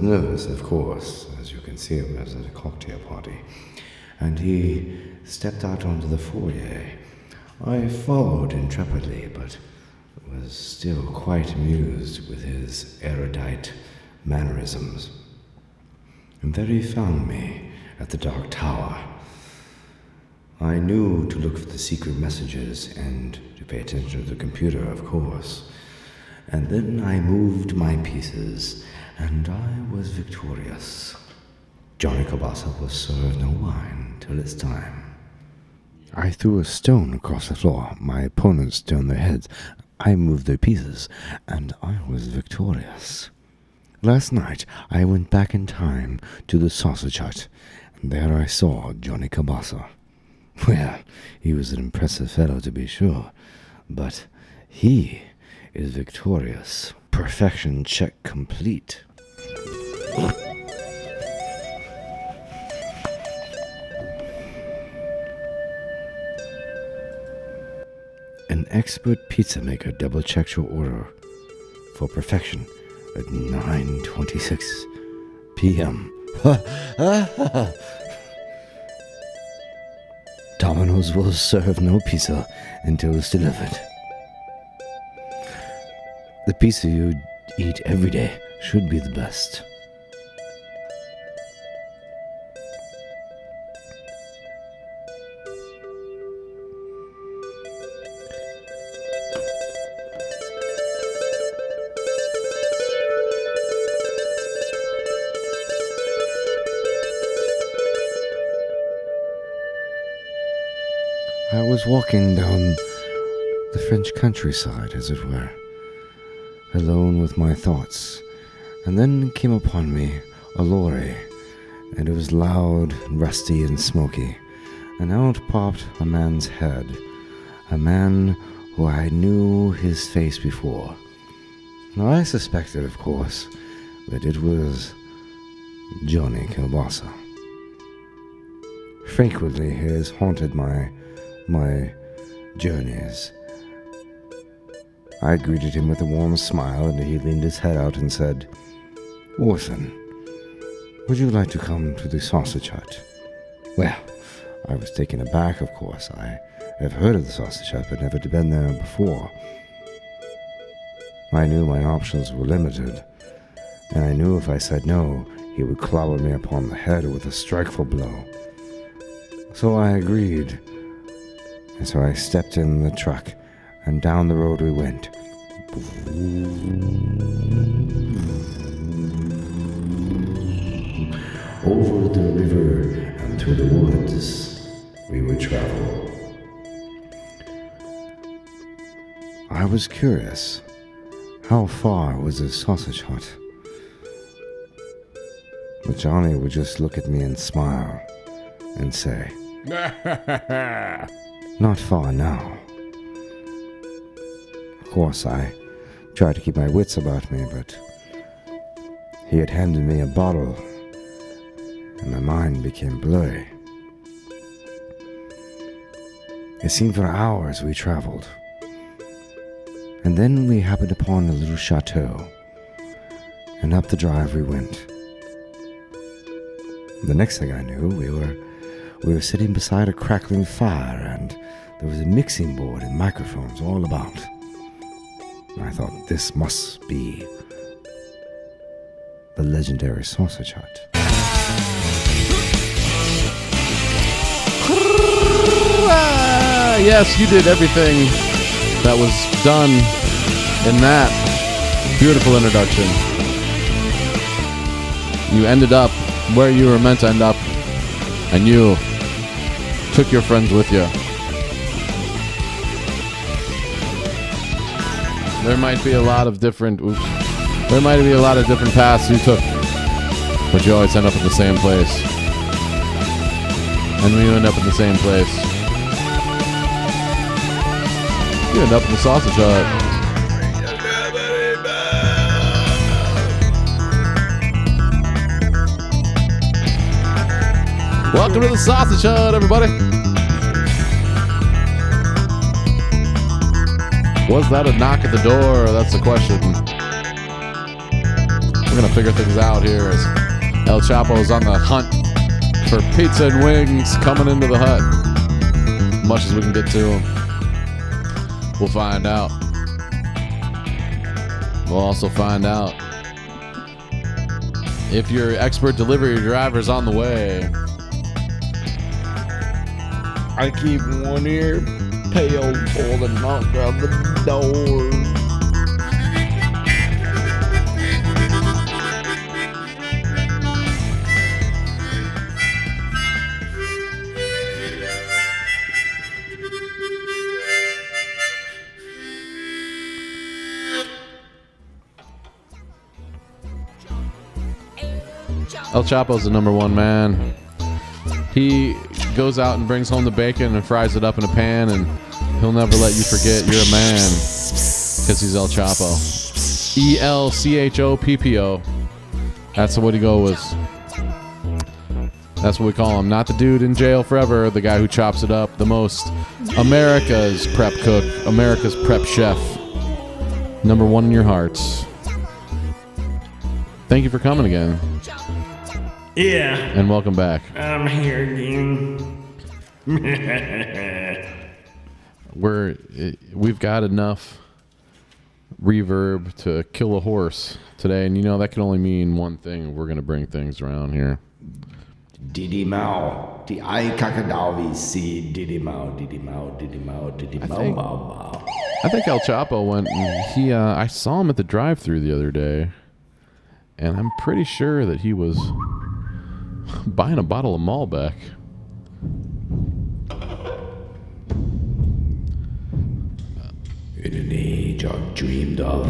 was nervous, of course, as you can see him as at a cocktail party, and he stepped out onto the foyer. I followed intrepidly, but was still quite amused with his erudite mannerisms. And there he found me at the Dark Tower. I knew to look for the secret messages and to pay attention to the computer, of course. And then I moved my pieces, and I was victorious. Johnny Kielbasa was served no wine till it's time. I threw a stone across the floor. My opponents turned their heads. I moved their pieces, and I was victorious. Last night I went back in time to the sausage hut, and there I saw Johnny Kielbasa. Well, he was an impressive fellow to be sure, but he is victorious. Perfection check complete. An expert pizza maker double checks your order for perfection at 9:26 p.m. Domino's will serve no pizza until it's delivered. The pizza you eat every day should be the best. Was walking down the French countryside, as it were, alone with my thoughts, and then came upon me a lorry, and it was loud, and rusty, and smoky, and out popped a man's head, a man who I knew his face before. Now I suspected, of course, that it was Johnny Kielbasa. Frequently he has haunted my my journeys. I greeted him with a warm smile, and he leaned his head out and said, Orson, would you like to come to the sausage hut? Well, I was taken aback, of course. I have heard of the sausage hut, but never been there before. I knew my options were limited, and I knew if I said no, he would clobber me upon the head with a strikeful blow. So I agreed and so I stepped in the truck, and down the road we went. Over the river and through the woods we would travel. I was curious. How far was the sausage hut? But Johnny would just look at me and smile and say, Not far now. Of course, I tried to keep my wits about me, but he had handed me a bottle, and my mind became blurry. It seemed for hours we traveled. And then we happened upon a little chateau, and up the drive we went. The next thing I knew, we were we were sitting beside a crackling fire, and there was a mixing board and microphones all about. And I thought, this must be the legendary sausage hut. Ah, yes, you did everything that was done in that beautiful introduction. You ended up where you were meant to end up, and you took your friends with you. There might be a lot of different. Oops, there might be a lot of different paths you took, but you always end up in the same place. And when you end up in the same place, you end up in the sausage hut. Welcome to the sausage hut, everybody. Was that a knock at the door? That's the question. We're gonna figure things out here as El Choppo is on the hunt for pizza and wings coming into the hut. As Much as we can get to him, we'll find out. We'll also find out if your expert delivery driver is on the way. I keep one ear pale the knock on the door. El Choppo's the number one man. He goes out and brings home the bacon and fries it up in a pan, and he'll never let you forget you're a man because he's El Choppo. E L C H O P P O. That's what he go with. That's what we call him. Not the dude in jail forever, the guy who chops it up the most. America's prep cook, America's prep chef. Number one in your hearts. Thank you for coming again, Yeah, and welcome back. I'm here again. we're we've got enough reverb to kill a horse today, and you know that can only mean one thing. We're gonna bring things around here. Diddy Mao, die Ei Kakadawi, see Diddy Mao, Diddy Mao, Diddy Mao, Diddy Mao, think- Mao, Mao. I think El Choppo went. And he, uh, I saw him at the drive-through the other day, and I'm pretty sure that he was buying a bottle of Malbec. In an age I've dreamed of,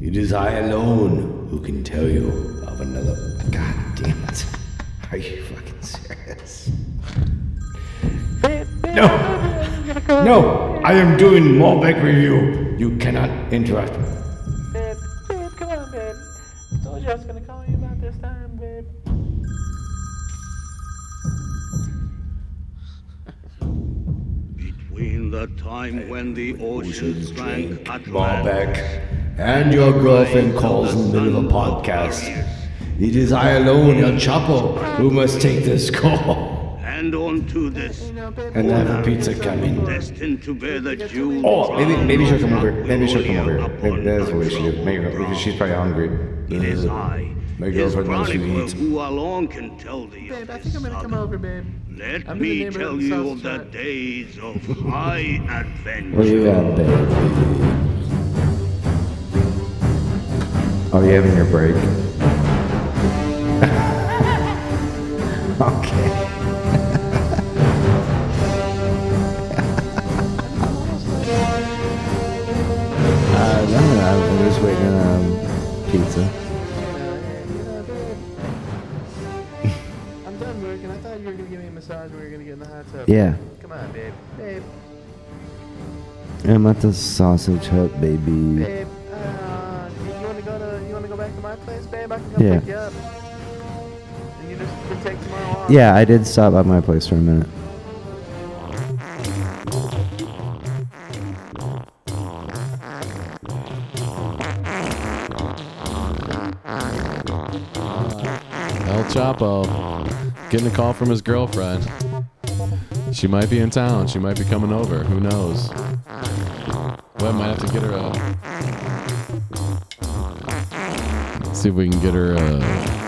it is I alone who can tell you of another. God damn it. Are you fucking serious? No! No! I am doing Malbec review. You cannot interrupt the time when the oceans drank Atlantis Malbec, and your girlfriend calls in the middle of a podcast. It is I alone, El Choppo, who must take this call. and onto this And I have a pizza coming. destined to bear the jewels Oh, maybe maybe she'll come over. Maybe she'll come over. Gloria Maybe that's upon what we should do. Maybe because she's probably hungry. It is Uh, I, My his girlfriend knows who eats. who alone can tell thee of Babe, I think I'm gonna come saga. over, babe. Let I'm in the me tell you of the days of high adventure. Where you at, babe? Oh, you having your break? okay. uh, no, no, I'm just waiting on um, pizza. Massage and we were gonna get in the hot tub. Yeah, Come on, babe. Babe, I'm at the sausage hut, baby. babe. Uh, you wanna go to? You wanna go back to my place, babe? I can come Yeah. pick you up. And you just can take tomorrow off. Yeah, I did stop at my place for a minute. El Choppo getting a call from his girlfriend. She might be in town. She might be coming over. Who knows? We might have to get her a. See if we can get her a.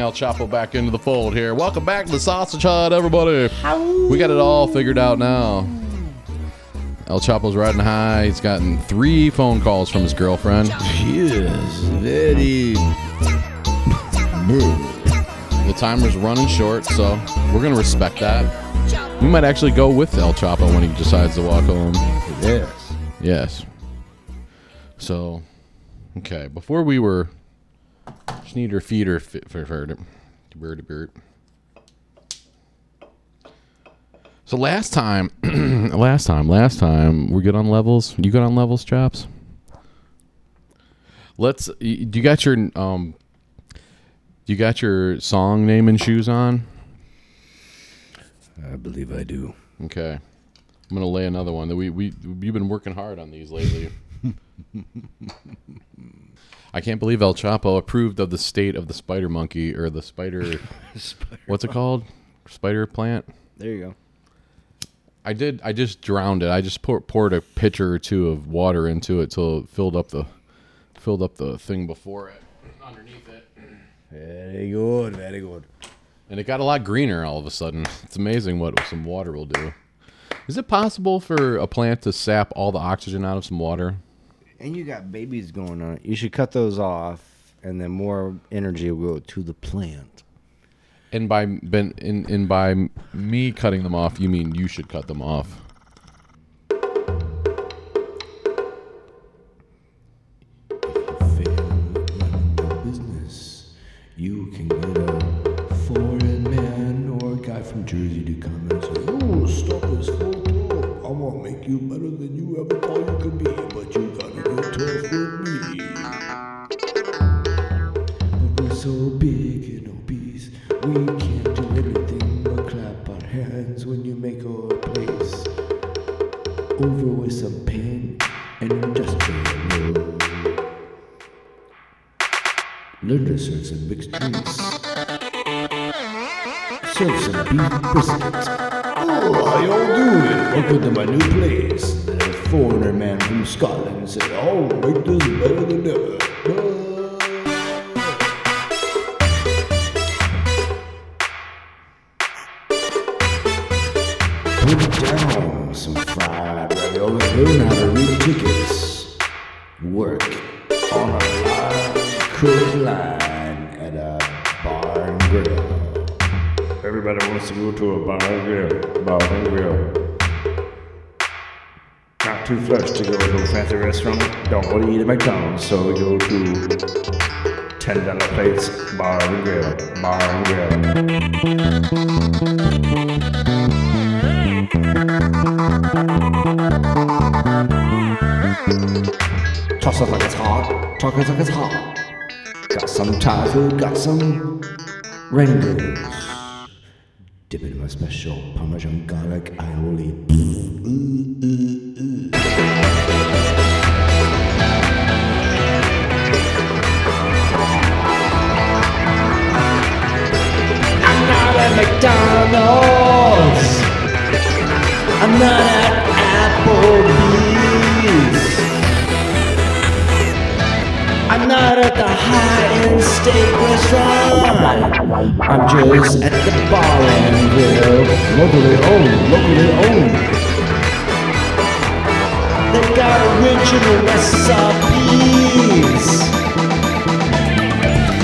El Choppo back into the fold here. Welcome back to the Sausage Hut, everybody. We got it all figured out now. El Choppo's riding high. He's gotten three phone calls from his girlfriend. Yes, very. The timer's running short, so we're gonna respect that. We might actually go with El Choppo when he decides to walk home. Yes. Yes. So, okay. Before we were Schneeder feeder fit for bird to bird. So last time, last time, last time, we're good on levels. You good on levels, chops? Let's. Do you got your um? You got your song name and shoes on? I believe I do. Okay. I'm gonna lay another one. That we we you've been working hard on these lately. I can't believe El Choppo approved of the state of the spider monkey or the spider. what's it called? Spider plant. There you go. I did. I just drowned it. I just pour, poured a pitcher or two of water into it till it filled up the filled up the thing before it underneath it, Very good. Very good. and it got a lot greener all of a sudden. It's amazing what some water will do. Is it possible for a plant to sap all the oxygen out of some water? And you got babies going on. You should cut those off, and then more energy will go to the plant. And by ben, in, and by me cutting them off, you mean you should cut them off. You fail running your business, you can get a foreign man or a guy from Jersey to come and say, "Oh, stop this photo. I'm gonna make you better than you ever thought you could be, we can't do anything but clap our hands when you make our place over with some pain and industrial. Learn to serve some mixed drinks. Serve some beef brisket. Oh, how y'all doing? Welcome to my new place. The foreigner man from Scotland said, oh, I'll make this better Bar and. Toss it like it's hot. Talk it like it's hot. Got some Thai food, got some rainbows. Dip it in my special Parmesan garlic aioli. I'm just at the bar and grill. Locally owned, locally owned. They got original recipes.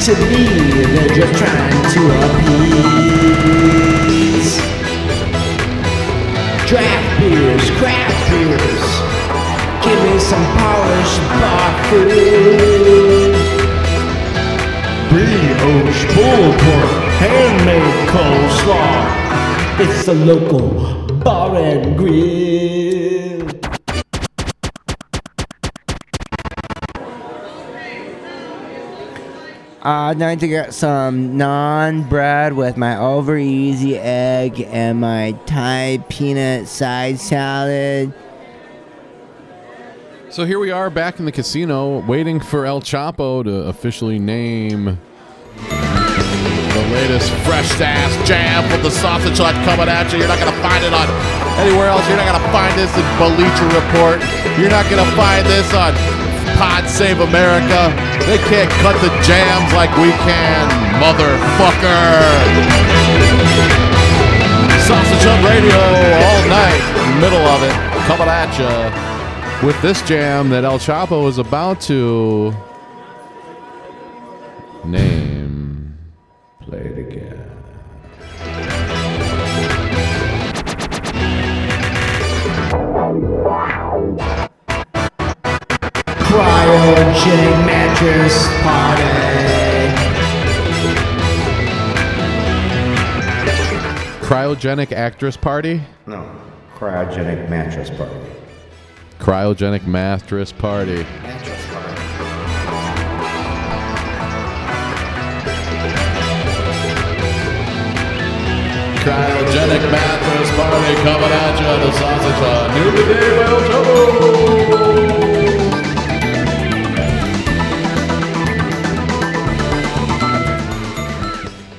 To me, they're just trying to appease. Draft beers, craft beers. Give me some polished bar food. Uh, Brioche pulled pork, handmade coleslaw. It's the local bar and grill. I'd like to get some naan bread with my over easy egg and my Thai peanut side salad. So here we are back in the casino, waiting for El Choppo to officially name the latest fresh ass jam with the sausage hut coming at you. You're not gonna find it on anywhere else. You're not gonna find this in Bleacher Report. You're not gonna find this on Pod Save America. They can't cut the jams like we can, motherfucker. Sausage Hut Radio all night, middle of it, coming at ya with this jam that El Choppo is about to name. Play it again. Cryogenic mattress party. Cryogenic actress party? No, cryogenic mattress party. Cryogenic mattress party. Cryogenic mattress party coming at you, the sausage. New today, well,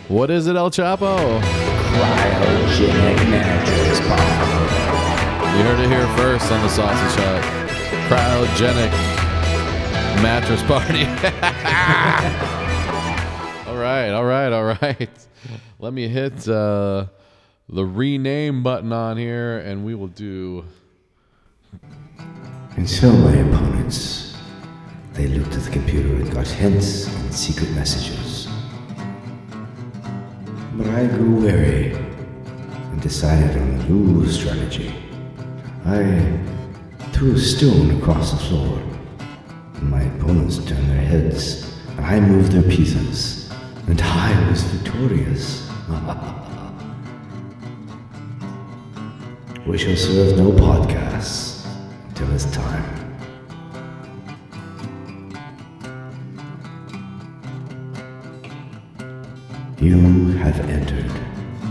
What is it, El Choppo? Cryogenic mattress party. You heard it here first on the Sausage Hut. Cryogenic mattress party. all right, all right, all right. Let me hit uh, the rename button on here, and we will do. And so my opponents, they looked at the computer and got hints and secret messages. But I grew wary and decided on a new strategy. I threw a stone across the floor. My opponents turned their heads, and I moved their pieces, and I was victorious. we shall serve no podcasts until it's time. You have entered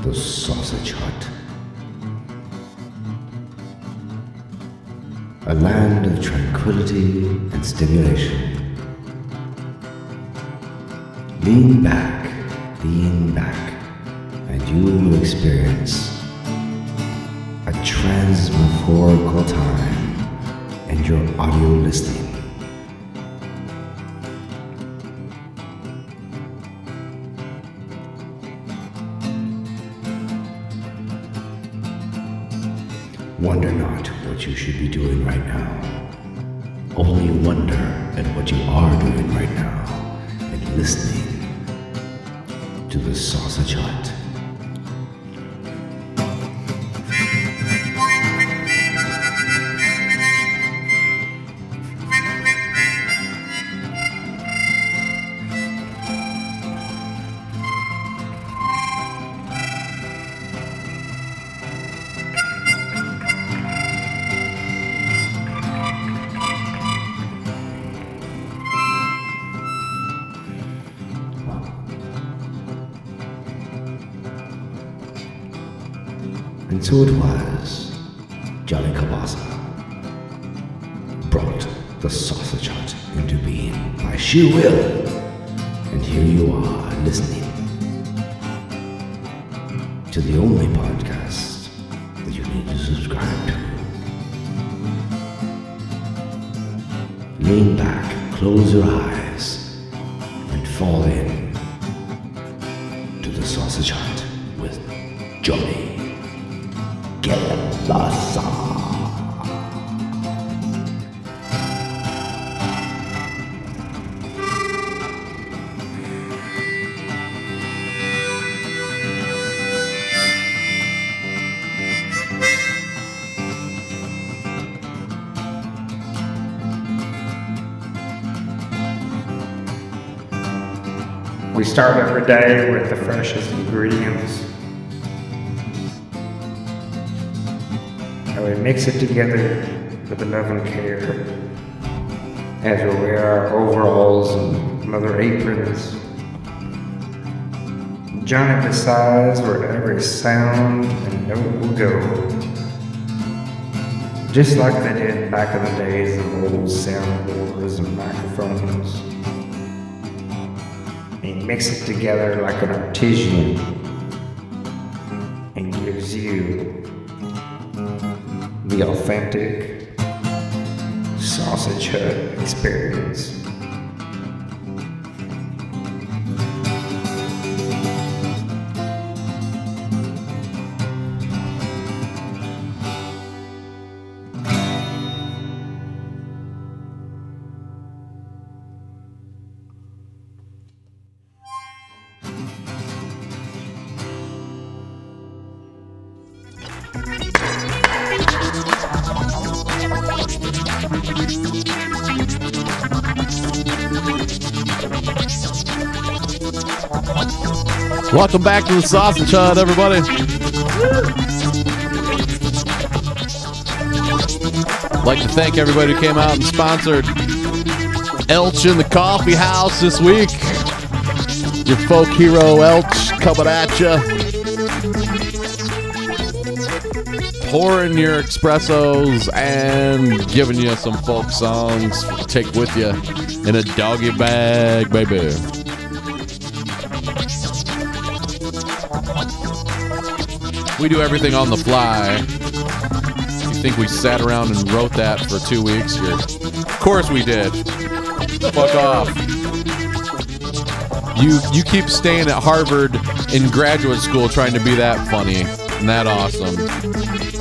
the Sausage Hut. A land of tranquility and stimulation. Lean back, lean back, and you will experience the Sausage Hut. And so it was Johnny Kielbasa brought the sausage hut into being by sheer will. And here you are listening to the only podcast that you need to subscribe to. Lean back, close your eyes, day with the freshest ingredients. And we mix it together with love and care. As we wear our overalls and leather aprons. Johnny decides where every sound and note will go. Just like they did back in the days of old soundboards and microphones. Mixes it together like an artisan and gives you the authentic sausage hut experience. Welcome back to the Sausage Hut, everybody. like to thank everybody who came out and sponsored Elch in the Coffee House this week. Your folk hero Elch coming at you. Pouring your espressos and giving you some folk songs to take with you in a doggy bag, baby. We do everything on the fly. You think we sat around and wrote that for two weeks? You're, of course we did. Fuck off. You you keep staying at Harvard in graduate school trying to be that funny and that awesome,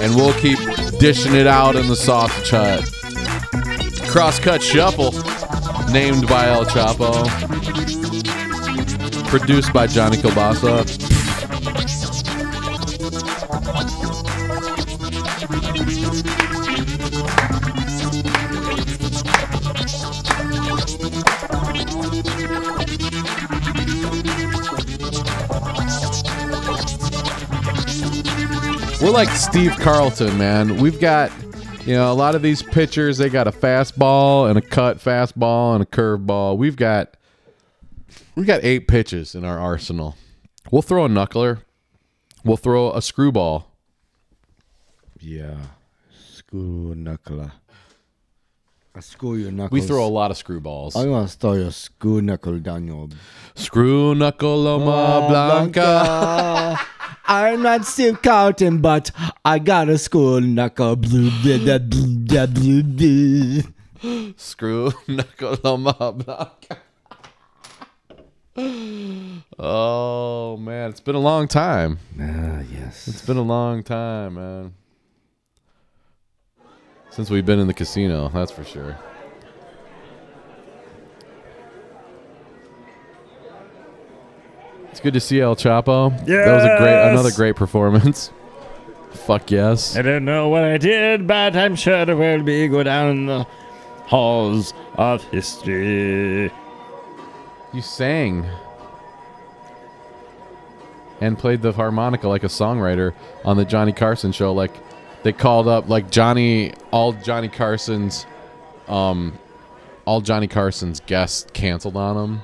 and we'll keep dishing it out in the sausage hut. Crosscut Shuffle, named by El Choppo, produced by Johnny Kielbasa. We're like Steve Carlton, man. We've got, you know, a lot of these pitchers, they got a fastball and a cut fastball and a curveball. We've got we've got eight pitches in our arsenal. We'll throw a knuckler. We'll throw a screwball. Yeah. Screw knuckler. I school your knuckles. We throw a lot of screwballs. I'm gonna throw your screw knuckle down your Screw knuckle Loma Blanca. I'm not Steve Carlton, but I got a school knuckle. Blue, blue, blue, blue, blue, blue. Screw knuckle Loma Blanca. Oh man, it's been a long time. Ah, yes. It's been a long time, man. Since we've been in the casino, that's for sure. It's good to see El Choppo. Yeah, that was a great another great performance. Fuck yes. I don't know what I did, but I'm sure it will be go down in the halls of history. You sang and played the harmonica like a songwriter on the Johnny Carson show. Like they called up like Johnny, all Johnny Carson's, um, all Johnny Carson's guests canceled on him,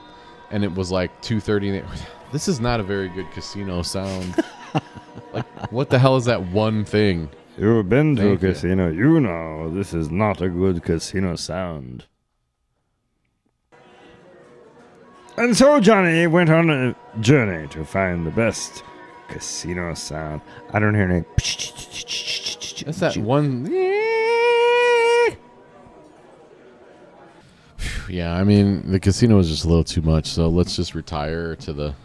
and it was like two thirty. This is not a very good casino sound. like what the hell is that one thing? You've been to Thank a you. casino. You know this is not a good casino sound. And so Johnny went on a journey to find the best casino sound. I don't hear any. That's that one. Yeah, I mean the casino was just a little too much, so let's just retire to the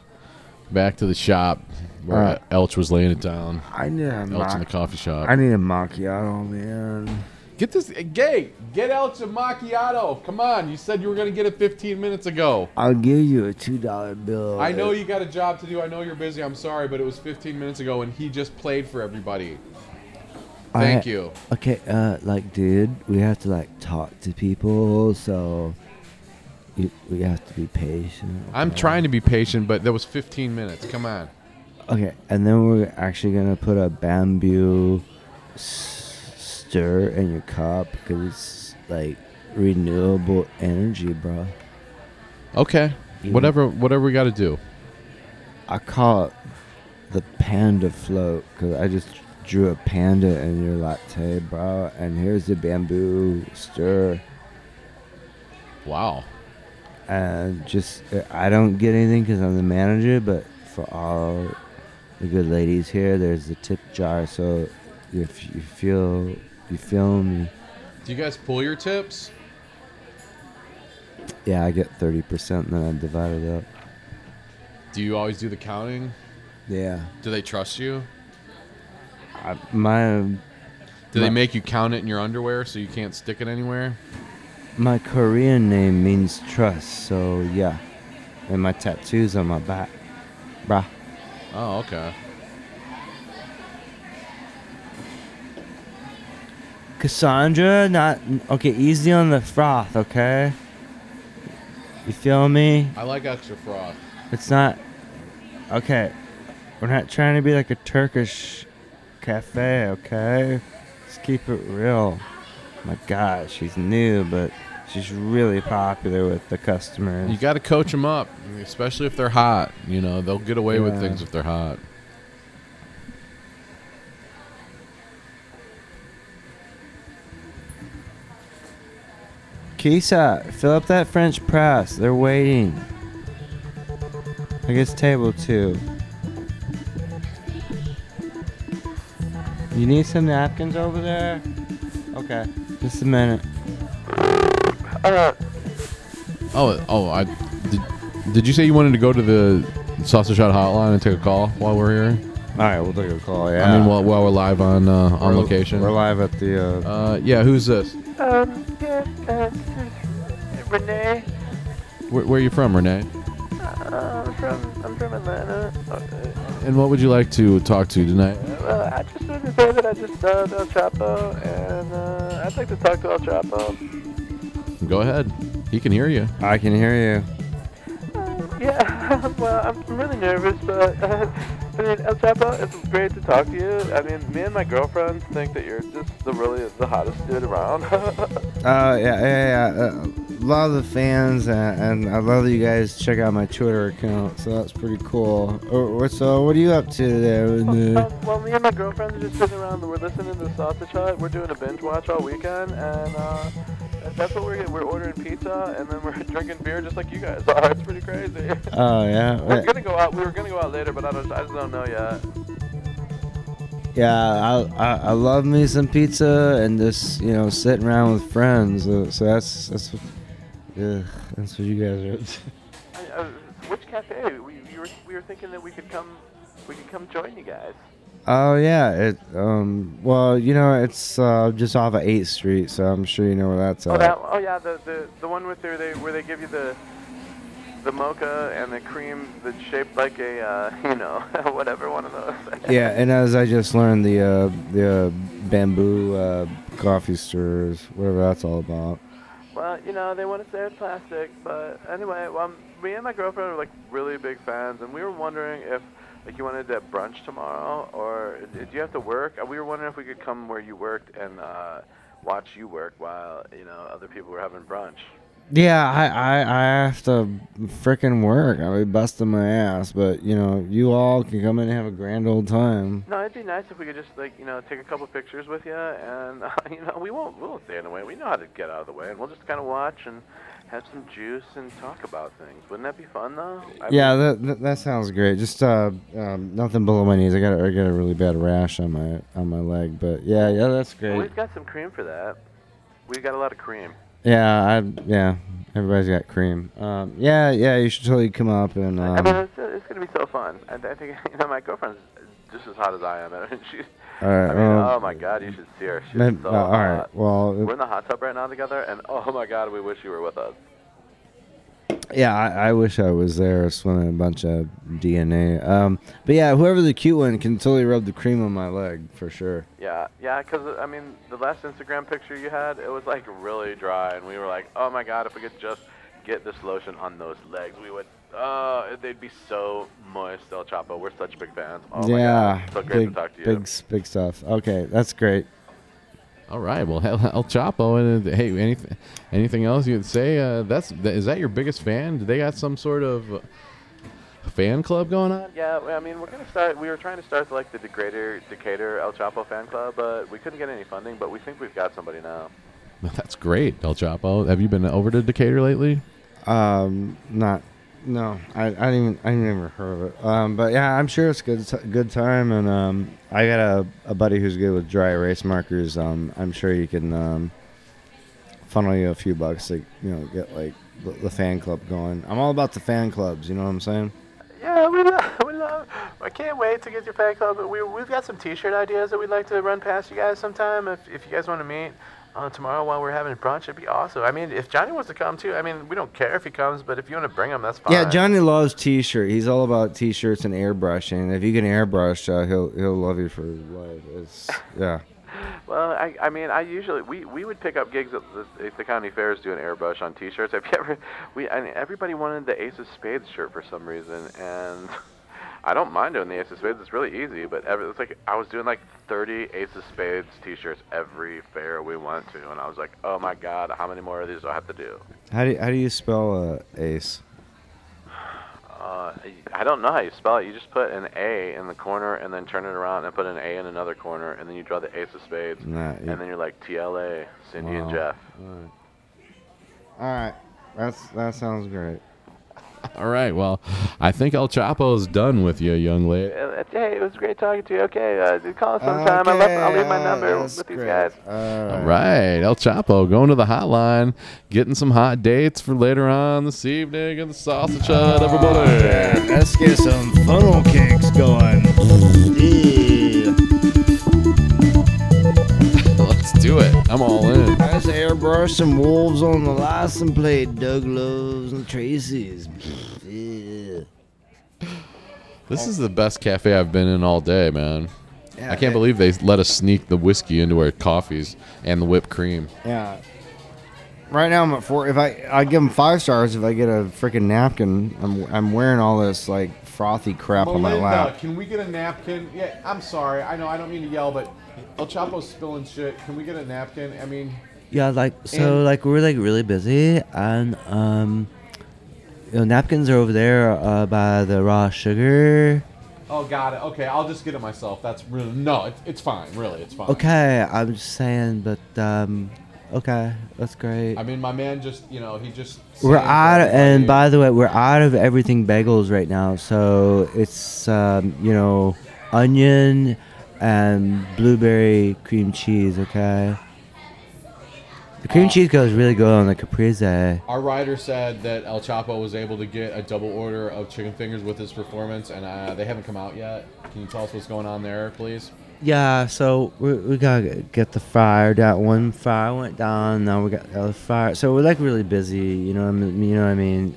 back to the shop where. Elch was laying it down. I need a Elch in the coffee shop. I need a macchiato, man. Get this, eh, gay. Get Elch a macchiato. Come on, you said you were gonna get it 15 minutes ago. I'll give you a two dollar bill. I know you got a job to do. I know you're busy. I'm sorry, but it was 15 minutes ago, and he just played for everybody. Thank I- you. Okay, uh, like, dude, we have to like talk to people, so you, we have to be patient. I'm okay? trying to be patient, but that was 15 minutes. Come on. Okay, and then we're actually gonna put a bamboo s- stir in your cup because it's like renewable energy, bro. Okay. Whatever. Whatever we got to do. I call it the panda float because I just drew a panda in your latte, bro. And here's the bamboo stir. Wow. and just I don't get anything because I'm the manager, but for all the good ladies here, there's the tip jar. So if you feel you feel me, Do you guys pull your tips? Yeah, I get thirty percent, and then I divide it up. Do you always do the counting? Yeah, Do they trust you? I, my Do they make you count it in your underwear so you can't stick it anywhere? my Korean name means trust, so yeah, and my tattoos on my back, bruh. Oh, okay. Cassandra, not okay. Easy on the froth, okay. You feel me? I like extra froth. It's not okay. We're not trying to be like a Turkish cafe, okay? Let's keep it real. My God, she's new, but she's really popular with the customers. You got to coach them up, especially if they're hot. You know, they'll get away with things if they're hot. Kisa, fill up that French press. They're waiting. I guess table two. You need some napkins over there? Okay, just a minute. Uh, Oh, oh, I did. Did you say you wanted to go to the sausage shot hotline and take a call while we're here? All right, we'll take a call. Yeah. I mean, while, while we're live on uh, on We're- location. We're live at the. Uh, Uh, yeah, who's this? um, yeah, uh, this is Renee. Where, where are you from, Renee? Uh, I'm from, I'm from Atlanta. And what would you like to talk to tonight? uh, I just wanted to say that I just saw El Choppo, and uh, I'd like to talk to El Choppo. Go ahead. He can hear you. I can hear you. Uh, yeah, well, I'm really nervous, but uh, I mean, El Choppo, it's great to talk to you. I mean, me and my girlfriend think that you're just the really the hottest dude around. Uh, yeah, yeah, yeah. Uh, a lot of the fans, and, and I love that you guys check out my Twitter account. So that's pretty cool. Uh, so, what are you up to there? Renee? Um, well, me and my girlfriend are just sitting around. We're listening to Sausage Hut. We're doing a binge watch all weekend, and uh, that's what we're we're ordering pizza, and then we're drinking beer just like you guys are. It's pretty crazy. Oh yeah, we're gonna go out. We were gonna go out later, but I don't. I just don't know yet. yeah. I, I I love me some pizza and just you know sitting around with friends. Uh, so that's that's ugh, that's what you guys are. I, uh, which cafe? We you were, we were thinking that we could come. We could come join you guys. Oh yeah, it um well you know it's uh, just off of 8th Street, so I'm sure you know where that's Oh, at. that, oh yeah, the, the the one with where they where they give you the the mocha and the cream that's shaped like a uh, you know whatever one of those. Yeah, and as I just learned, the uh, the uh, bamboo uh, coffee stirrers, whatever that's all about. Well, you know, they want to say it's plastic, but anyway, well, me and my girlfriend are like really big fans, and we were wondering if like you wanted to brunch tomorrow, or do you have to work? Uh, We were wondering if we could come where you worked and uh, watch you work while you know other people were having brunch. Yeah, I I, I have to frickin' work. I'll be busting my ass, but you know, you all can come in and have a grand old time. No, it'd be nice if we could just like you know take a couple pictures with you, and uh, you know we won't we won't stay in the way. We know how to get out of the way, and we'll just kind of watch and have some juice and talk about things. Wouldn't that be fun though? I Yeah, mean- that, that that sounds great. Just uh, um, nothing below my knees. I got a, I got a really bad rash on my on my leg, but yeah, yeah, that's Well, great. we've got some cream for that. We've got a lot of cream. Yeah, I yeah, everybody's got cream. Um, yeah, yeah, you should totally come up and. I mean, Um, it's, it's going to be so fun. And I think, you know, my girlfriend's just as hot as I am. She's, all right. I mean, oh my God, you should see her. She's maybe- so uh, all right. hot. Well, We're in the hot tub right now together, and oh my God, we wish you were with us. Yeah, I, I wish I was there swimming a bunch of DNA. Um, but yeah, whoever the cute one can totally rub the cream on my leg for sure. Yeah, yeah, because, I mean, the last Instagram picture you had, it was like really dry, and we were like, oh my God, if we could just get this lotion on those legs, we would, oh, they'd be so moist, El Choppo. We're such big fans. Oh my yeah, God, so great big, to talk to you. big, big stuff. Okay, that's great. All right. Well, El El Choppo. And uh, hey, anything, anything else you would say? Uh, that's that, is that your biggest fan? Do they got some sort of uh, fan club going on? Yeah, I mean, we're gonna start. We were trying to start like the Degrader, Decatur El Choppo fan club, but we couldn't get any funding. But we think we've got somebody now. That's great, El Choppo. Have you been over to Decatur lately? Um, not, no, I, I didn't even, I never heard of it. Um, but yeah, I'm sure it's good, t- good time. And um, I got a, a buddy who's good with dry erase markers. Um, I'm sure you can um, funnel you a few bucks to, you know, get like the, the fan club going. I'm all about the fan clubs. You know what I'm saying? Yeah, we love, we love. I can't wait to get your fan club. We we've got some T-shirt ideas that we'd like to run past you guys sometime. If if you guys want to meet uh, tomorrow while we're having brunch, it'd be awesome. I mean, if Johnny wants to come too, I mean, we don't care if he comes, but if you want to bring him, that's fine. Yeah, Johnny loves t-shirt. He's all about t-shirts and airbrushing. If you can airbrush, uh, he'll he'll love you for life. It's yeah. Well, I, I mean, I usually we, we would pick up gigs at the, at the county fairs doing airbrush on T-shirts. Have you ever? We I mean, everybody wanted the Ace of Spades shirt for some reason, and I don't mind doing the Ace of Spades. It's really easy, but every, it's like I was doing like 30 Ace of Spades T-shirts every fair we went to, and I was like, oh my god, how many more of these do I have to do? How do you, how do you spell uh, ace? Uh, I don't know how you spell it. You just put an A in the corner and then turn it around and put an A in another corner, and then you draw the Ace of Spades, Nah, you- and then you're like TLA, Cindy and Wow. Jeff. All right, that's that sounds great. All right. Well, I think El Choppo's done with you, young lady. Uh, Hey, it was great talking to you. Okay, uh, call us sometime. I left, I'll leave my number that's with these great. guys. All right, El Choppo going to the hotline, getting some hot dates for later on this evening in the sausage hut, everybody. Let's get some funnel cakes going. do it. I'm all in. Let's airbrush some wolves on the license plate. Doug Loves and Tracy's. Yeah. This is the best cafe I've been in all day, man. Yeah, I can't it- believe they let us sneak the whiskey into our coffees and the whipped cream. Yeah. Right now I'm at four. If I I give them five stars if I get a freaking napkin. I'm I'm wearing all this like frothy crap on my lap. can we get a napkin? Yeah, I'm sorry. I know I don't mean to yell, but El Choppo's spilling shit. Can we get a napkin? I mean, Yeah, like so, And- like we're like really busy, and um, you know, napkins are over there uh, by the raw sugar. oh, got it. Okay, I'll just get it myself. That's really no. It's, it's fine. Really, it's fine. Okay, I'm just saying, but um, okay, that's great. I mean, my man just, you know, he just. we're out, and by the way, we're out of everything bagels right now. So it's um, you know, onion and blueberry cream cheese. Okay. The cream cheese goes really good on the caprese. Our writer said that El Choppo was able to get a double order of chicken fingers with his performance, and uh, they haven't come out yet. Can you tell us what's going on there, please? Yeah, so we, we gotta get the fire That One fire went down. Now we got the other fire. So we're like really busy. You know, what I mean, you know what I mean.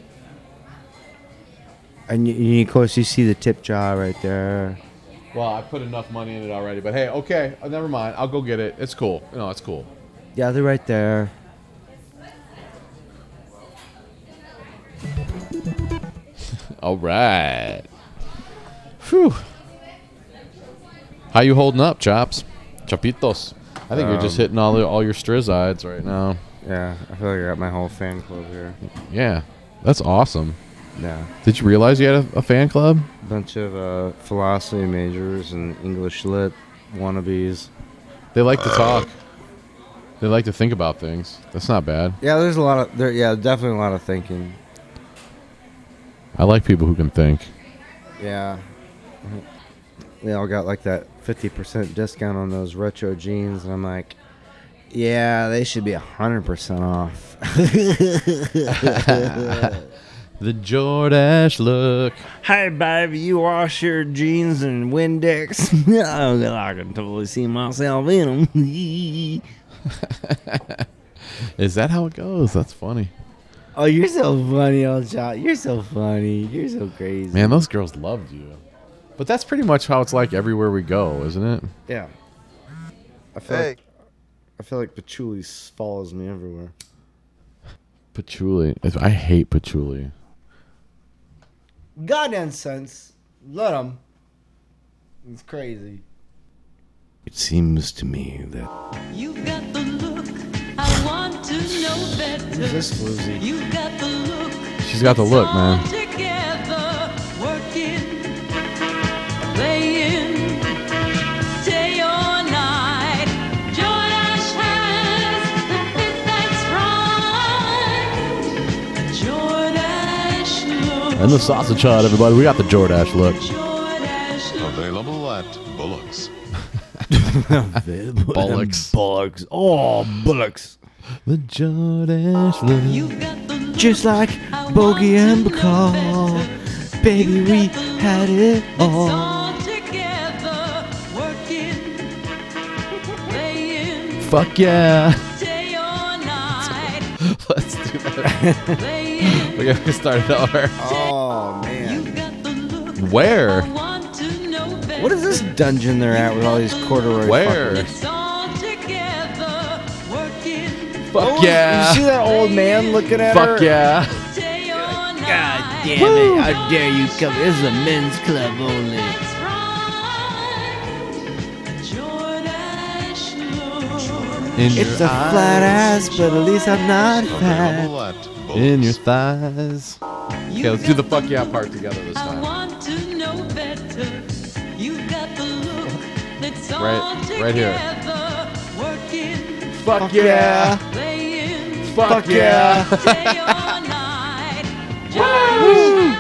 And you, you, of course, you see the tip jar right there. Well, I put enough money in it already, but hey, okay, uh, never mind. I'll go get it. It's cool. No, it's cool. Yeah, they're right there. All right. Whew. How you holding up, Chops? Chapitos. I think you're just Um, hitting all the, all your strizides right now. Yeah, I feel like I got my whole fan club here. Yeah, that's awesome. Yeah, Did you realize you had a, a fan club? bunch of uh, philosophy majors and English lit wannabes. They like to talk. They like to think about things. That's not bad. Yeah, there's a lot of there. Yeah, definitely a lot of thinking. I like people who can think. Yeah, they all got like that fifty percent discount on those retro jeans, and I'm like, yeah, they should be hundred percent off. The Jordache look. hey, babe, you wash your jeans and Windex? oh, I can totally see myself in them. Is that how it goes? That's funny. oh, you're so funny, old shot. You're so funny. You're so crazy. Man, those girls loved you. But that's pretty much how it's like everywhere we go, isn't it? Yeah. I feel Hey. like I feel like patchouli follows me everywhere. Patchouli. I hate patchouli. Goddamn sense. Let them. It's crazy. It seems to me that You've got the look. I want to know better. Who's this floozy? You've got the look. She's got the look, man. And the sausage hut, everybody. We got the Jordache look. Jordache look. Available at Bullock's. Bullocks. Bullocks. Oh, bullocks. The Jordache look. You've got the look. just like Bogey and Bacall. Baby, we had it all. all together, working, playing Fuck yeah. day or night, Let's do that. playing. we gotta start it over. Oh man. You got the look Where? I want to know better. What is this dungeon they're at with all these corduroy? Where? fuckers? It's all together, working, Fuck oh, yeah. You yeah. see that old man looking at her? Fuck yeah. day or. God damn it! How dare you come? This is a men's club only. That's right. Jordache look. In It's your a flat ass, but at least I'm not fat. Available at In your Bullocks. thighs. Okay, let's do the fuck yeah part together this I time. want to know better. You got the look that's all Right- right here. together, Working, Fuck yeah. playing, Fuck yeah. day or night. Woo!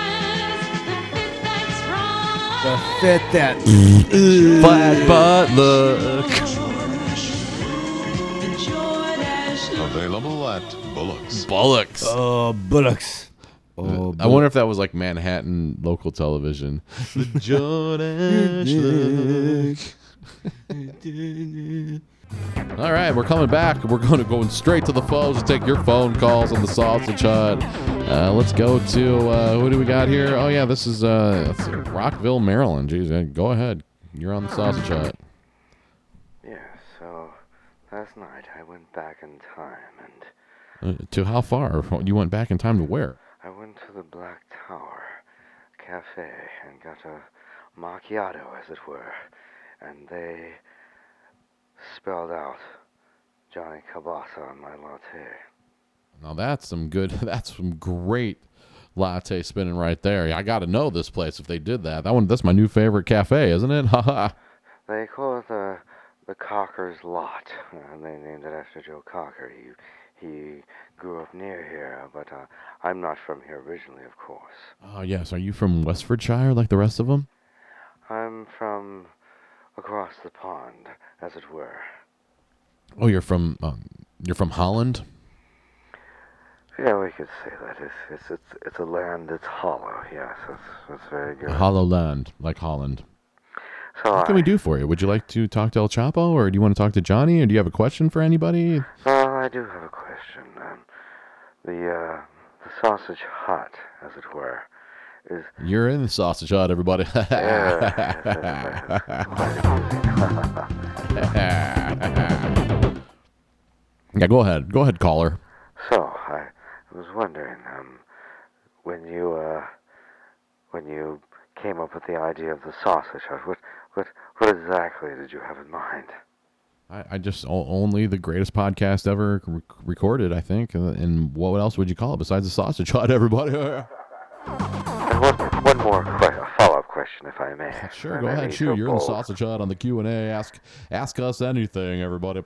That's right. The fit that. Flat butt look. Bullocks. Bullocks. Oh, bullocks. Oh, I wonder if that was like Manhattan local television. The Jordan All right, we're coming back. We're going to go straight to the phones to take your phone calls on the Sausage Hut. Uh, let's go to uh, who do we got here? Oh yeah, this is uh, Rockville, Maryland. Jeez, go ahead. You're on the Sausage Hut. Yeah, so last night I went back in time and Uh, to how far? You went back in time to where? I went to the Black Tower Cafe and got a macchiato, as it were, and they spelled out Johnny Kielbasa on my latte. Now that's some good. That's some great latte spinning right there. I got to know this place if they did that. That one. That's my new favorite cafe, isn't it? Haha. They call it the the Cocker's Lot, and they named it after Joe Cocker. He he grew up near here, but uh, I'm not from here originally, of course. oh yes. Are you from Westfordshire like the rest of them? I'm from across the pond, as it were. Oh, you're from um, you're from Holland. Yeah, we could say that. It's it's it's, it's a land that's hollow. Yes, that's that's very good. A Hollow land, like Holland. so What can we do for you? Would you like to talk to El Choppo, or do you want to talk to Johnny, or do you have a question for anybody? Well, I do have a question. Um, the uh, the sausage hut, as it were, is You're in the sausage hut, everybody. yeah, go ahead. Go ahead, caller. So I was wondering, um, when you uh, when you came up with the idea of the sausage hut, what what what exactly did you have in mind? I, I just only the greatest podcast ever rec- recorded, I think. And what else would you call it besides the sausage hut, everybody? And one one more follow-up question, if I may. sure, I go ahead, shoot. so You're in the sausage hut on the Q and A. Ask ask us anything, everybody.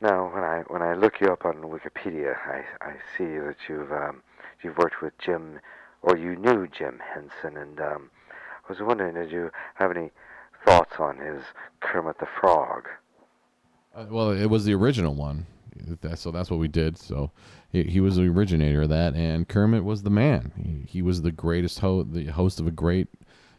Now, when I when I look you up on Wikipedia, I I see that you've um you've worked with Jim, or you knew Jim Henson, and um, I was wondering, did you have any thoughts on his Kermit the Frog? Uh, well, it was the original one, so that's what we did. So he, he was the originator of that, and Kermit was the man. He, he was the greatest ho- the host of a great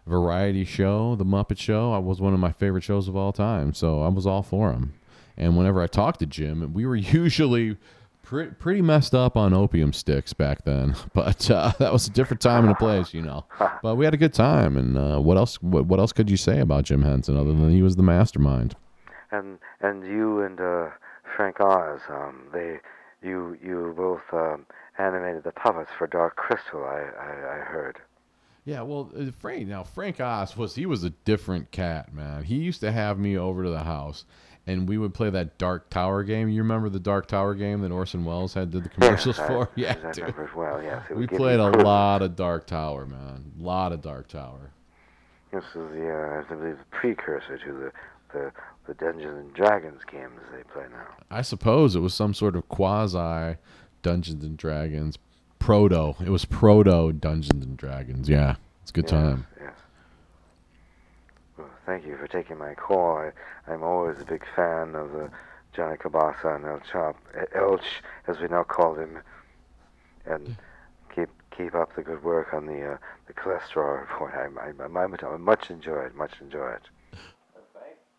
variety show, The Muppet Show. I was one of my favorite shows of all time, so I was all for him. And whenever I talked to Jim, we were usually pre- pretty messed up on opium sticks back then, but uh, that was a different time and a place, you know. But we had a good time, and uh, what else? What, what else could you say about Jim Henson other than he was the mastermind? And and you and uh, Frank Oz, um, they you you both um, animated the puppets for Dark Crystal. I I, I heard. Yeah, well, uh, Frank now Frank Oz was he was a different cat, man. He used to have me over to the house, and we would play that Dark Tower game. You remember the Dark Tower game that Orson Welles had did the commercials Yes, I- for? Yeah, I dude. well. We played a lot of Dark Tower, man. A lot of Dark Tower. This is the uh, I believe the precursor to the the the Dungeons and Dragons games they play now. I suppose it was some sort of quasi Dungeons and Dragons proto. It was proto Dungeons and Dragons. Yeah, it's a good Yes, time. Yes. Well, thank you for taking my call. I, I'm always a big fan of the Johnny Kielbasa and El Chop, Elch, as we now call him. and keep keep up the good work on the uh, the cholesterol report. I, I, I, I much enjoyed, much enjoyed.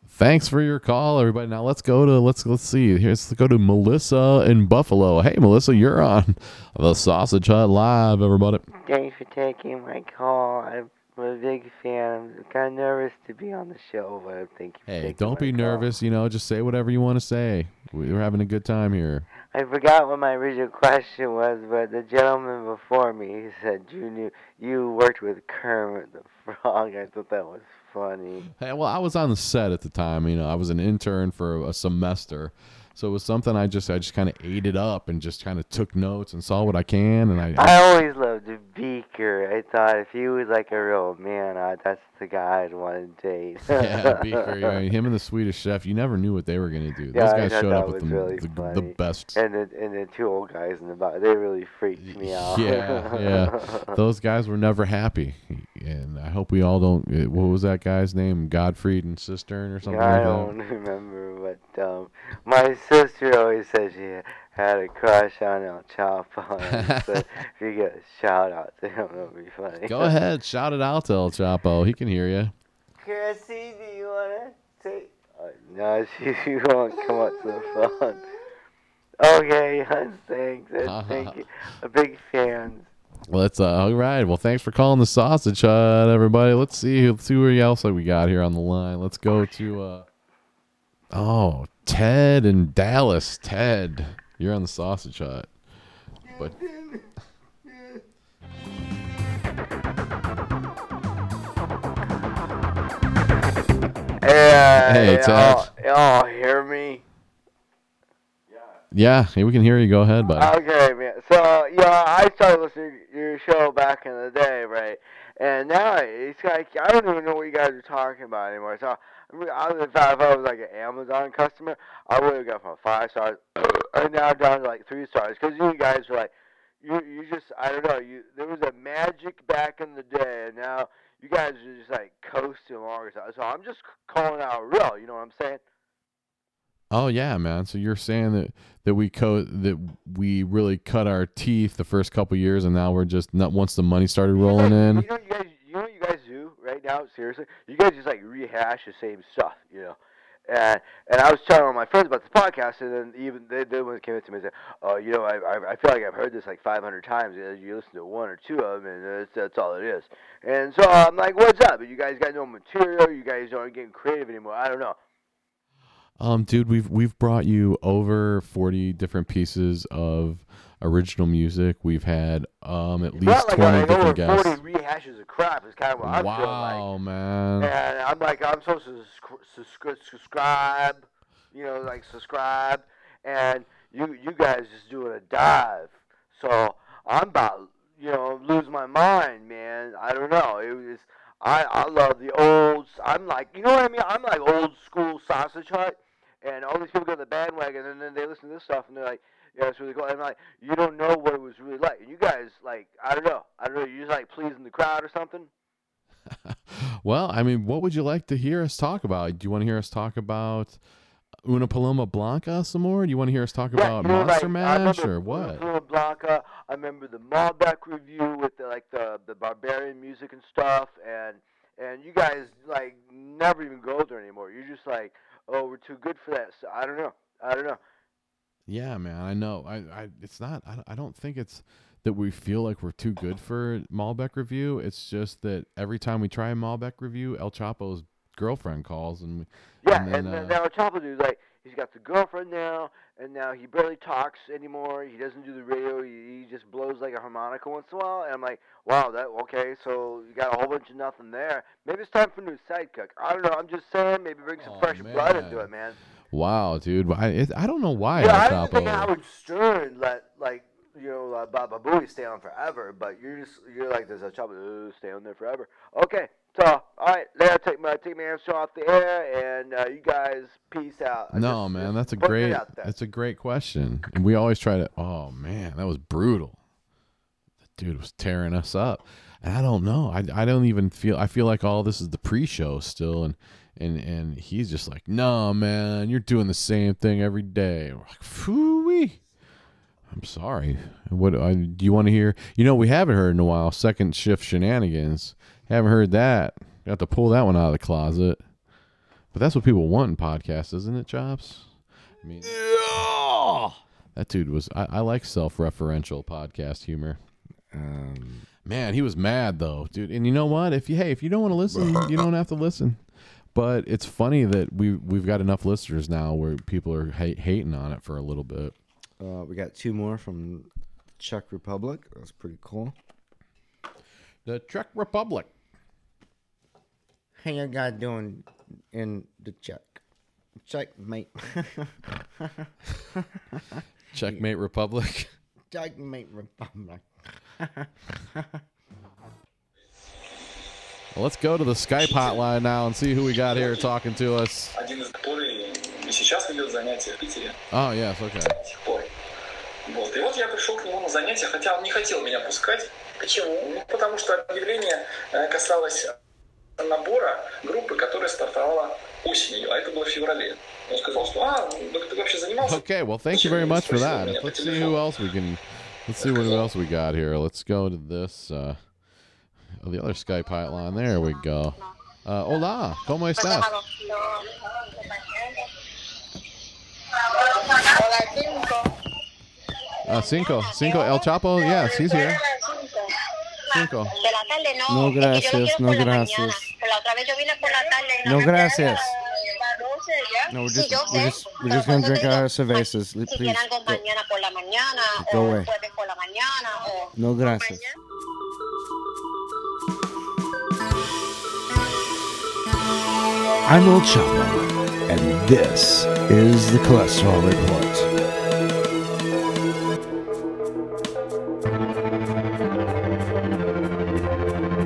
Thanks for your call, everybody. Now let's go to let's let's see. Here's let's go to Melissa in Buffalo. Hey, Melissa, you're on the Sausage Hut live, everybody. Thanks for taking my call. I'm a big fan. I'm kind of nervous to be on the show, but thank you. For Hey, don't be call. nervous. You know, just say whatever you want to say. We're having a good time here. I forgot what my original question was, but the gentleman before me said you knew you worked with Kermit the Frog. I thought that was funny. Hey, well, I was on the set at the time. You know, I was an intern for a semester, so it was something I just I just kind of ate it up and just kind of took notes and saw what I can. And I, I always loved Beaker. I thought if he was like a real man, uh, that's the guy I'd want to date. yeah, Beaker, yeah, him and the Swedish Chef. You never knew what they were gonna do. Yeah, Those I guys showed up with the, really the, the best. And the and the two old guys in the back, they really freaked me out. Yeah, yeah. Those guys were never happy, and I hope we all don't. uh, What was that guy's name? Godfried and Cistern or something Yeah, I don't that. remember, but um, my sister always said she had a crush on El Choppo. Said if you get a shout out to him, would be funny. Go ahead, shout it out to El Choppo. He can hear you. Chrissy, do you want to take? Uh, no, she, she won't come up to the phone. Okay, thanks. and Thank you. A big fan. Let's uh, all right. Well, thanks for calling the Sausage Hut, everybody. Let's see. Let's see who else we got here on the line. Let's go to uh, oh Ted in Dallas. Ted, you're on the Sausage Hut, but Yeah, Hey, Ted. Y'all, hear me? yeah, hey, we can hear you. Go ahead, buddy. Okay, man. So, yeah, I started listening to your show back in the day, right? And now it's like I don't even know what you guys are talking about anymore. So, I if, I, if I was like an Amazon customer, I would have got from five stars, and now down to like three stars because you guys are like, you you just I don't know. You there was a magic back in the day, and now you guys are just like coasting along. So so I'm just calling out real. You know what I'm saying? Oh yeah, man. So you're saying that that we co- that we really cut our teeth the first couple years, and now we're just not once the money started rolling in. You know, you guys, you know what you guys do now. Seriously, you guys just like rehash the same stuff, you know. And and I was telling all my friends about this podcast, and then even they they one came up to me and said, "Oh, you know, I I, I feel like I've heard this like 500 times. You listen to one or two of them, and that's, that's all it is." And so I'm like, "What's up? You guys got no material. You guys aren't getting creative anymore. I don't know." Um, dude, we've we've brought you over forty different pieces of original music. We've had um at least like twenty like different over 40 rehashes of crap is kind of what I feel like. Wow, man. And I'm like, I'm supposed to sus- subscribe, you know, like subscribe, and you you guys just doing a dive. So I'm about, you know, lose my mind, man. I don't know. It was. I I love the old. I'm like, you know what I mean? I'm like old school sausage hut, and all these people get on the bandwagon, and then they listen to this stuff, and they're like, yeah, it's really cool. And I'm like, you don't know what it was really like. And you guys, like, I don't know. I don't know. You're just like pleasing the crowd or something. Well, I mean, what would you like to hear us talk about? Do you want to hear us talk about Una Paloma Blanca some more? Do you want to hear us talk Yeah, about you know, Monster like, Mash or what? Flora Blanca. I remember the Malbec review with the, like the the barbarian music and stuff, and and you guys like never even go there anymore. You're just like, oh, we're too good for that. So I don't know. I don't know. Yeah, man, I know. I, I it's not. I, I don't think it's that we feel like we're too good for Malbec review. It's just that every time we try a Malbec review, El Choppo's girlfriend calls and Yeah, and and, then, then uh, now Chopper dude's like, he's got the girlfriend now, and now he barely talks anymore. He doesn't do the radio. He, he just blows like a harmonica once in a while. And I'm like, wow, that okay. So you got a whole bunch of nothing there. Maybe it's time for a new sidekick. I don't know. I'm just saying, maybe bring some fresh blood into it, man. Wow, dude, I it, I don't know why Yeah, I didn't think Choppo. Howard Stern let like you know uh, Baba Booey stay on forever, but you're just you're like there's a trouble uh, stay on there forever. Okay, so all right, there take my take my answer off the air, and uh, you guys peace out. I No, just- man, just that's a great that's a great question. And we always try to oh man, that was brutal. The dude was tearing us up. And I don't know. I I don't even feel I feel like all this is the pre-show still and and and he's just like, "No, man, you're doing the same thing every day." We're like, "Phooey." I'm sorry. What I, do you want to hear? You know, we haven't heard in a while. Second shift shenanigans. Haven't heard that. Got to pull that one out of the closet. But that's what people want in podcasts, isn't it, Chops? I mean, that dude was. I, I like self-referential podcast humor. Um, Man, he was mad though, dude. And you know what? If you hey, if you don't want to listen, you don't have to listen. But it's funny that we we've got enough listeners now where people are ha- hating on it for a little bit. uh, we got two more from Czech Republic. That's pretty cool. The Czech Republic. How you guys doing in the Czech? Czech, mate. Checkmate Republic. Czech, mate, Republic. Well, let's go to the Skype hotline now and see who we got here talking to us. один из который и сейчас ведет занятия в Питере Oh yes, okay. до сих пор. Вот. И вот я пришел к нему на занятия, хотя он не хотел меня пускать. Почему? Ну, потому что объявление э, касалось набора группы, которая стартовала осенью, а это было в феврале. Он сказал, что а, ну, ты вообще занимался? Okay, well, thank you very much for that. Let's see who else we can. Let's see what else we got here. Let's go to this. Uh, oh, the other Skype hotline. There we go. Uh, hola, cómo estás? Uh, cinco, cinco. El Choppo, yes, he's here. Cinco. De la tarde no. No, es que yo lo gracias, no, gracias. mañana. Pero la otra vez yo vine por la tarde. y No, gracias. quedaron las 12 ya. No, we're just, yo we're just, we're just gonna drink digo, our cervezas. Please, quieren algo go. por la mañana Go away. por la mañana No, gracias. I'm El Choppo, and this is the Cholesterol Report.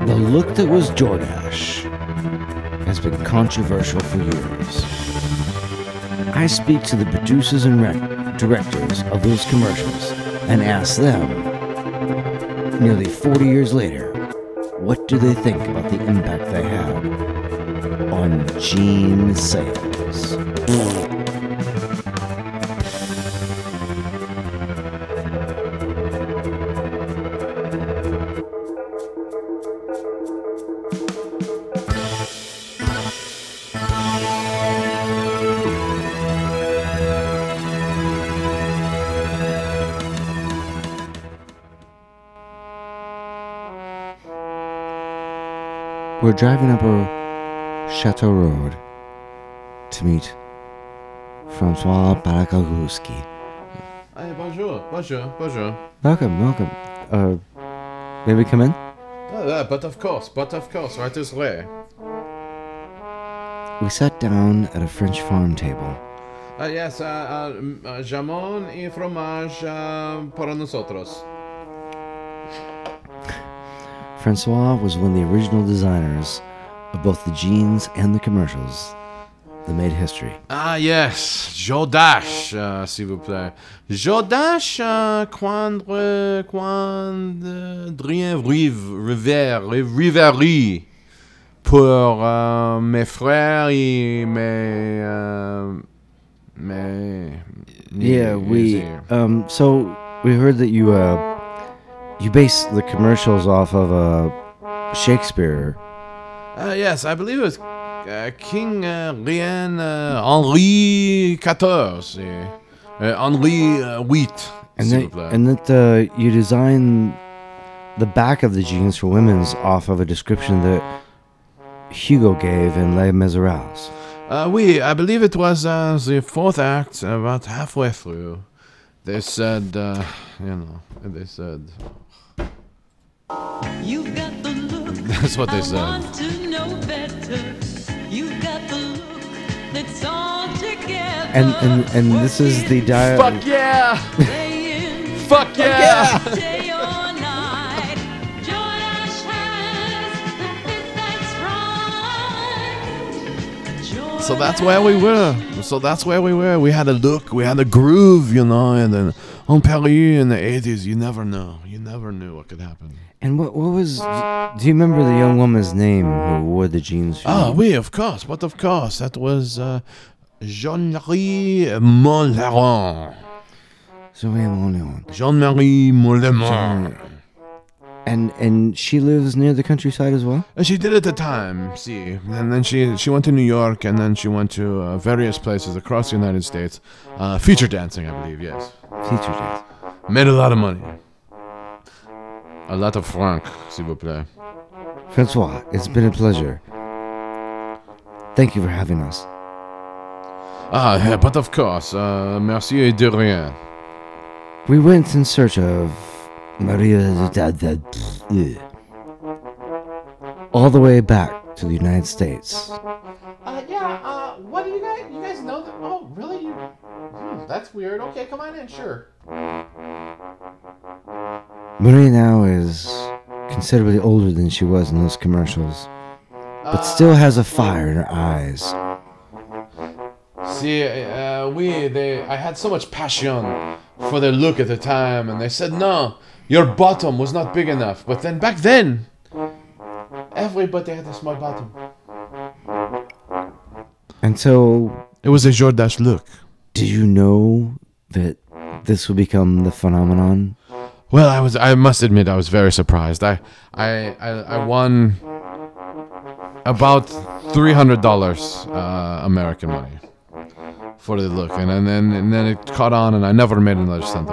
The look that was Jordache has been controversial for years. I speak to the producers and rec- directors of those commercials and ask them, nearly 40 years later, what do they think about the impact they had on jean sales? We're driving up a Chateau Road to meet Francois Barakagouski. Hey, bonjour, bonjour, bonjour. Welcome, welcome. Uh, may we come in? Oh, but of course, but of course, right this way. We sat down at a French farm table. Uh, yes, uh, uh, m- uh, jamón y fromage uh, para nosotros. Francois was one of the original designers of both the jeans and the commercials that made history. Ah, yes, Jodash, uh, s'il vous plaît. Jodash, uh, quand, euh, quand, Adrien Rive, River, Riveri, pour euh, mes frères et mes, euh, mes, Yeah, we. Um, so we heard that you uh, you base the commercials off of uh, Shakespeare. Uh, yes, I believe it was uh, King uh, Rien uh, Henri XIV. Uh, Henri uh, VIII. And that, and that uh, you designed the back of the jeans for women's off of a description that Hugo gave in Les Miserables. Uh, oui, I believe it was uh, the fourth act, about halfway through. They said, uh, you know, they said. You've got the look. That's what they I said. want to know better. You've got the look that's all together. And and and this is the dialogue. Fuck yeah! Fuck yeah! Day or night. Jodash has the that's right. So that's where we were. So that's where we were. We had a look, we had a groove, you know, and then on Paris in the 80s, you never know. You never knew what could happen. And what what was? Do you remember the young woman's name who wore the jeans? Ah, oui, of course. But of course, that was uh, Jean-Marie Monlaron. Zoe Moleon. Jean-Marie Molemont. And and she lives near the countryside as well. And she did at the time, see. And then she she went to New York, and then she went to uh, various places across the United States. Uh, feature dancing, I believe, yes. Feature dance. Made a lot of money. A lot of franc, s'il vous plaît. Francois, it's been a pleasure. Thank you for having us. Ah, yeah, but of course, uh, merci de rien. We went in search of Maria all the way back to the United States. Uh, yeah, uh, what do you guys, you guys know that, oh, really? You, hmm, that's weird. Okay, come on in, sure. Maria now is considerably older than she was in those commercials, but still has a fire in her eyes. See, uh, we, they, I had so much passion for their look at the time, and they said, no, your bottom was not big enough. But then back then, everybody had a small bottom. And so, It was a Jordache look. did you know that this would become the phenomenon? Well, I was, I must admit, I was very surprised. I, I, I, I won about $300 uh, American money for the look, and, and then and then it caught on, and I never made another cent.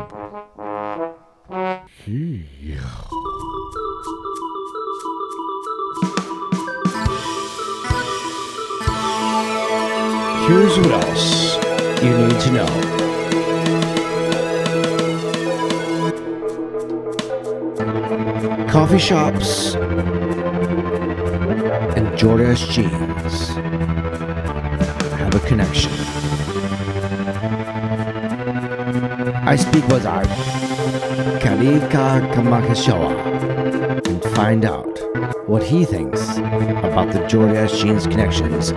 Here's what else you need to know. Coffee shops and Jordache jeans have a connection. I speak with our Kalika Kamakashawa and find out what he thinks about the Jordache jeans connections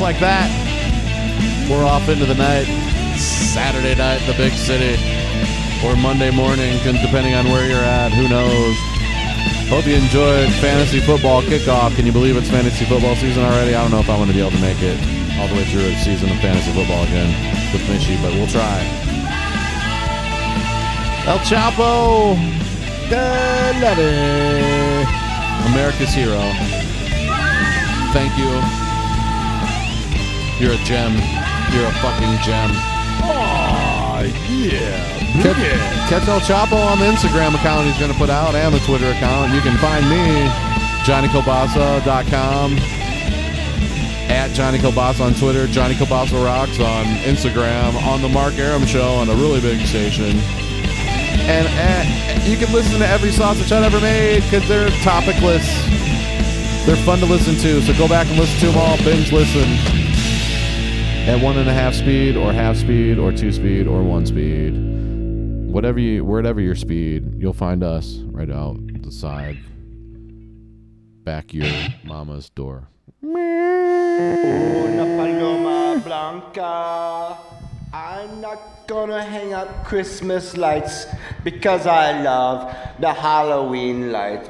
Just like that, we're off into the night. Saturday night, the big city, or Monday morning, depending on where you're at. Who knows? Hope you enjoyed fantasy football kickoff. Can you believe it's fantasy football season already? I don't know if I'm going to be able to make it all the way through a season of fantasy football again with Mishy, but we'll try. El Choppo, Galete, America's hero. Thank you. You're a gem. You're a fucking gem. Oh, yeah. Catch, catch El Choppo on the Instagram account he's going to put out and the Twitter account. You can find me, JohnnyKielbasa.com, at Johnny Kielbasa on Twitter, Johnny Kielbasa Rocks on Instagram, on The Mark Aram Show on a really big station. And uh, you can listen to every sausage I've ever made because they're topicless. They're fun to listen to, so go back and listen to them all. Binge listen at one and a half speed or half speed or two speed or one speed whatever you wherever your speed you'll find us right out the side back your mama's door. I'm not gonna hang up Christmas lights because I love the Halloween lights.